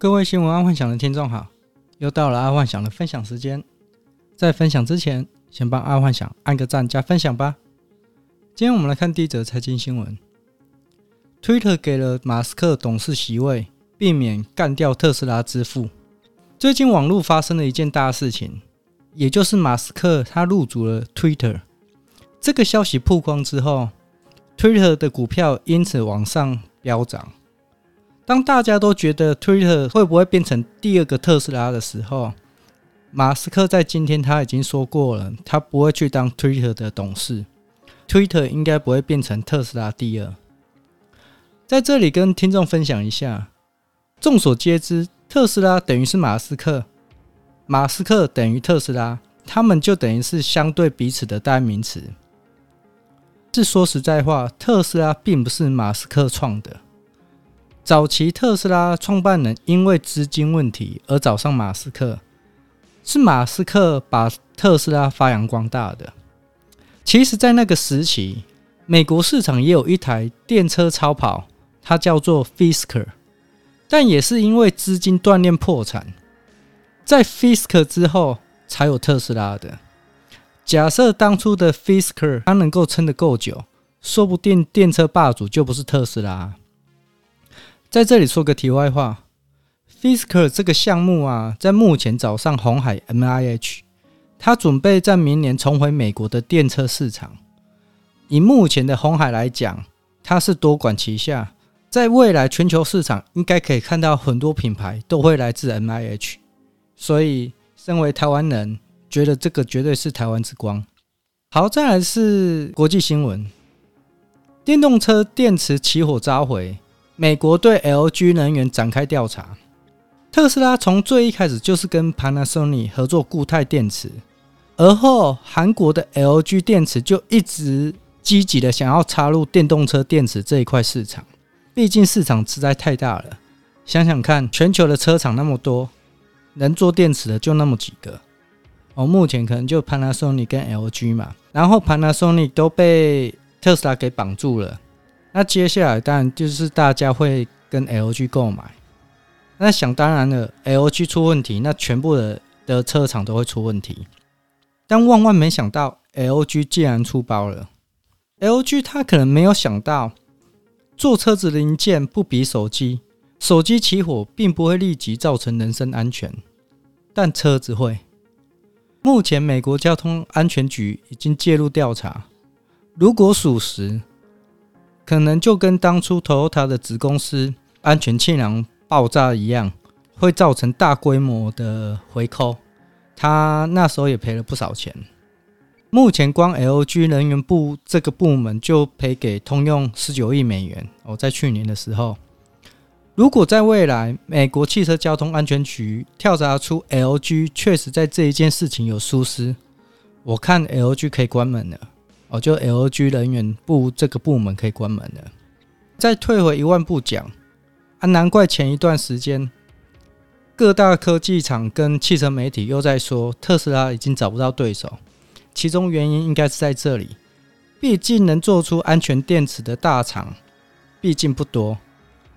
各位新闻爱幻想的听众好，又到了爱幻想的分享时间。在分享之前，先帮爱幻想按个赞加分享吧。今天我们来看第一则财经新闻：Twitter 给了马斯克董事席位，避免干掉特斯拉之父。最近网络发生了一件大事情，也就是马斯克他入主了 Twitter。这个消息曝光之后，Twitter 的股票因此往上飙涨。当大家都觉得 Twitter 会不会变成第二个特斯拉的时候，马斯克在今天他已经说过了，他不会去当 Twitter 的董事，Twitter 应该不会变成特斯拉第二。在这里跟听众分享一下，众所皆知，特斯拉等于是马斯克，马斯克等于特斯拉，他们就等于是相对彼此的代名词。是说实在话，特斯拉并不是马斯克创的。早期特斯拉创办人因为资金问题而找上马斯克，是马斯克把特斯拉发扬光大的。其实，在那个时期，美国市场也有一台电车超跑，它叫做 Fisker，但也是因为资金断裂破产，在 Fisker 之后才有特斯拉的。假设当初的 Fisker 它能够撑得够久，说不定电车霸主就不是特斯拉。在这里说个题外话，Fisker 这个项目啊，在目前找上红海 MIH，他准备在明年重回美国的电车市场。以目前的红海来讲，它是多管齐下，在未来全球市场应该可以看到很多品牌都会来自 MIH。所以，身为台湾人，觉得这个绝对是台湾之光。好，再来是国际新闻，电动车电池起火召回。美国对 LG 能源展开调查。特斯拉从最一开始就是跟 Panasonic 合作固态电池，而后韩国的 LG 电池就一直积极的想要插入电动车电池这一块市场。毕竟市场实在太大了，想想看，全球的车厂那么多，能做电池的就那么几个。哦，目前可能就 Panasonic 跟 LG 嘛，然后 Panasonic 都被特斯拉给绑住了。那接下来当然就是大家会跟 LG 购买，那想当然了，LG 出问题，那全部的的车厂都会出问题。但万万没想到，LG 竟然出包了。LG 他可能没有想到，做车子零件不比手机，手机起火并不会立即造成人身安全，但车子会。目前美国交通安全局已经介入调查，如果属实。可能就跟当初 Toyota 的子公司安全气囊爆炸一样，会造成大规模的回扣。他那时候也赔了不少钱。目前光 LG 能源部这个部门就赔给通用十九亿美元哦，在去年的时候，如果在未来美国汽车交通安全局调查出 LG 确实在这一件事情有疏失，我看 LG 可以关门了。哦，就 LG 人员部这个部门可以关门了。再退回一万步讲，啊，难怪前一段时间各大科技厂跟汽车媒体又在说特斯拉已经找不到对手，其中原因应该是在这里。毕竟能做出安全电池的大厂，毕竟不多，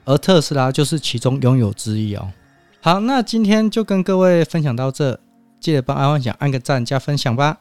而特斯拉就是其中拥有之一哦。好，那今天就跟各位分享到这，记得帮阿幻想按个赞加分享吧。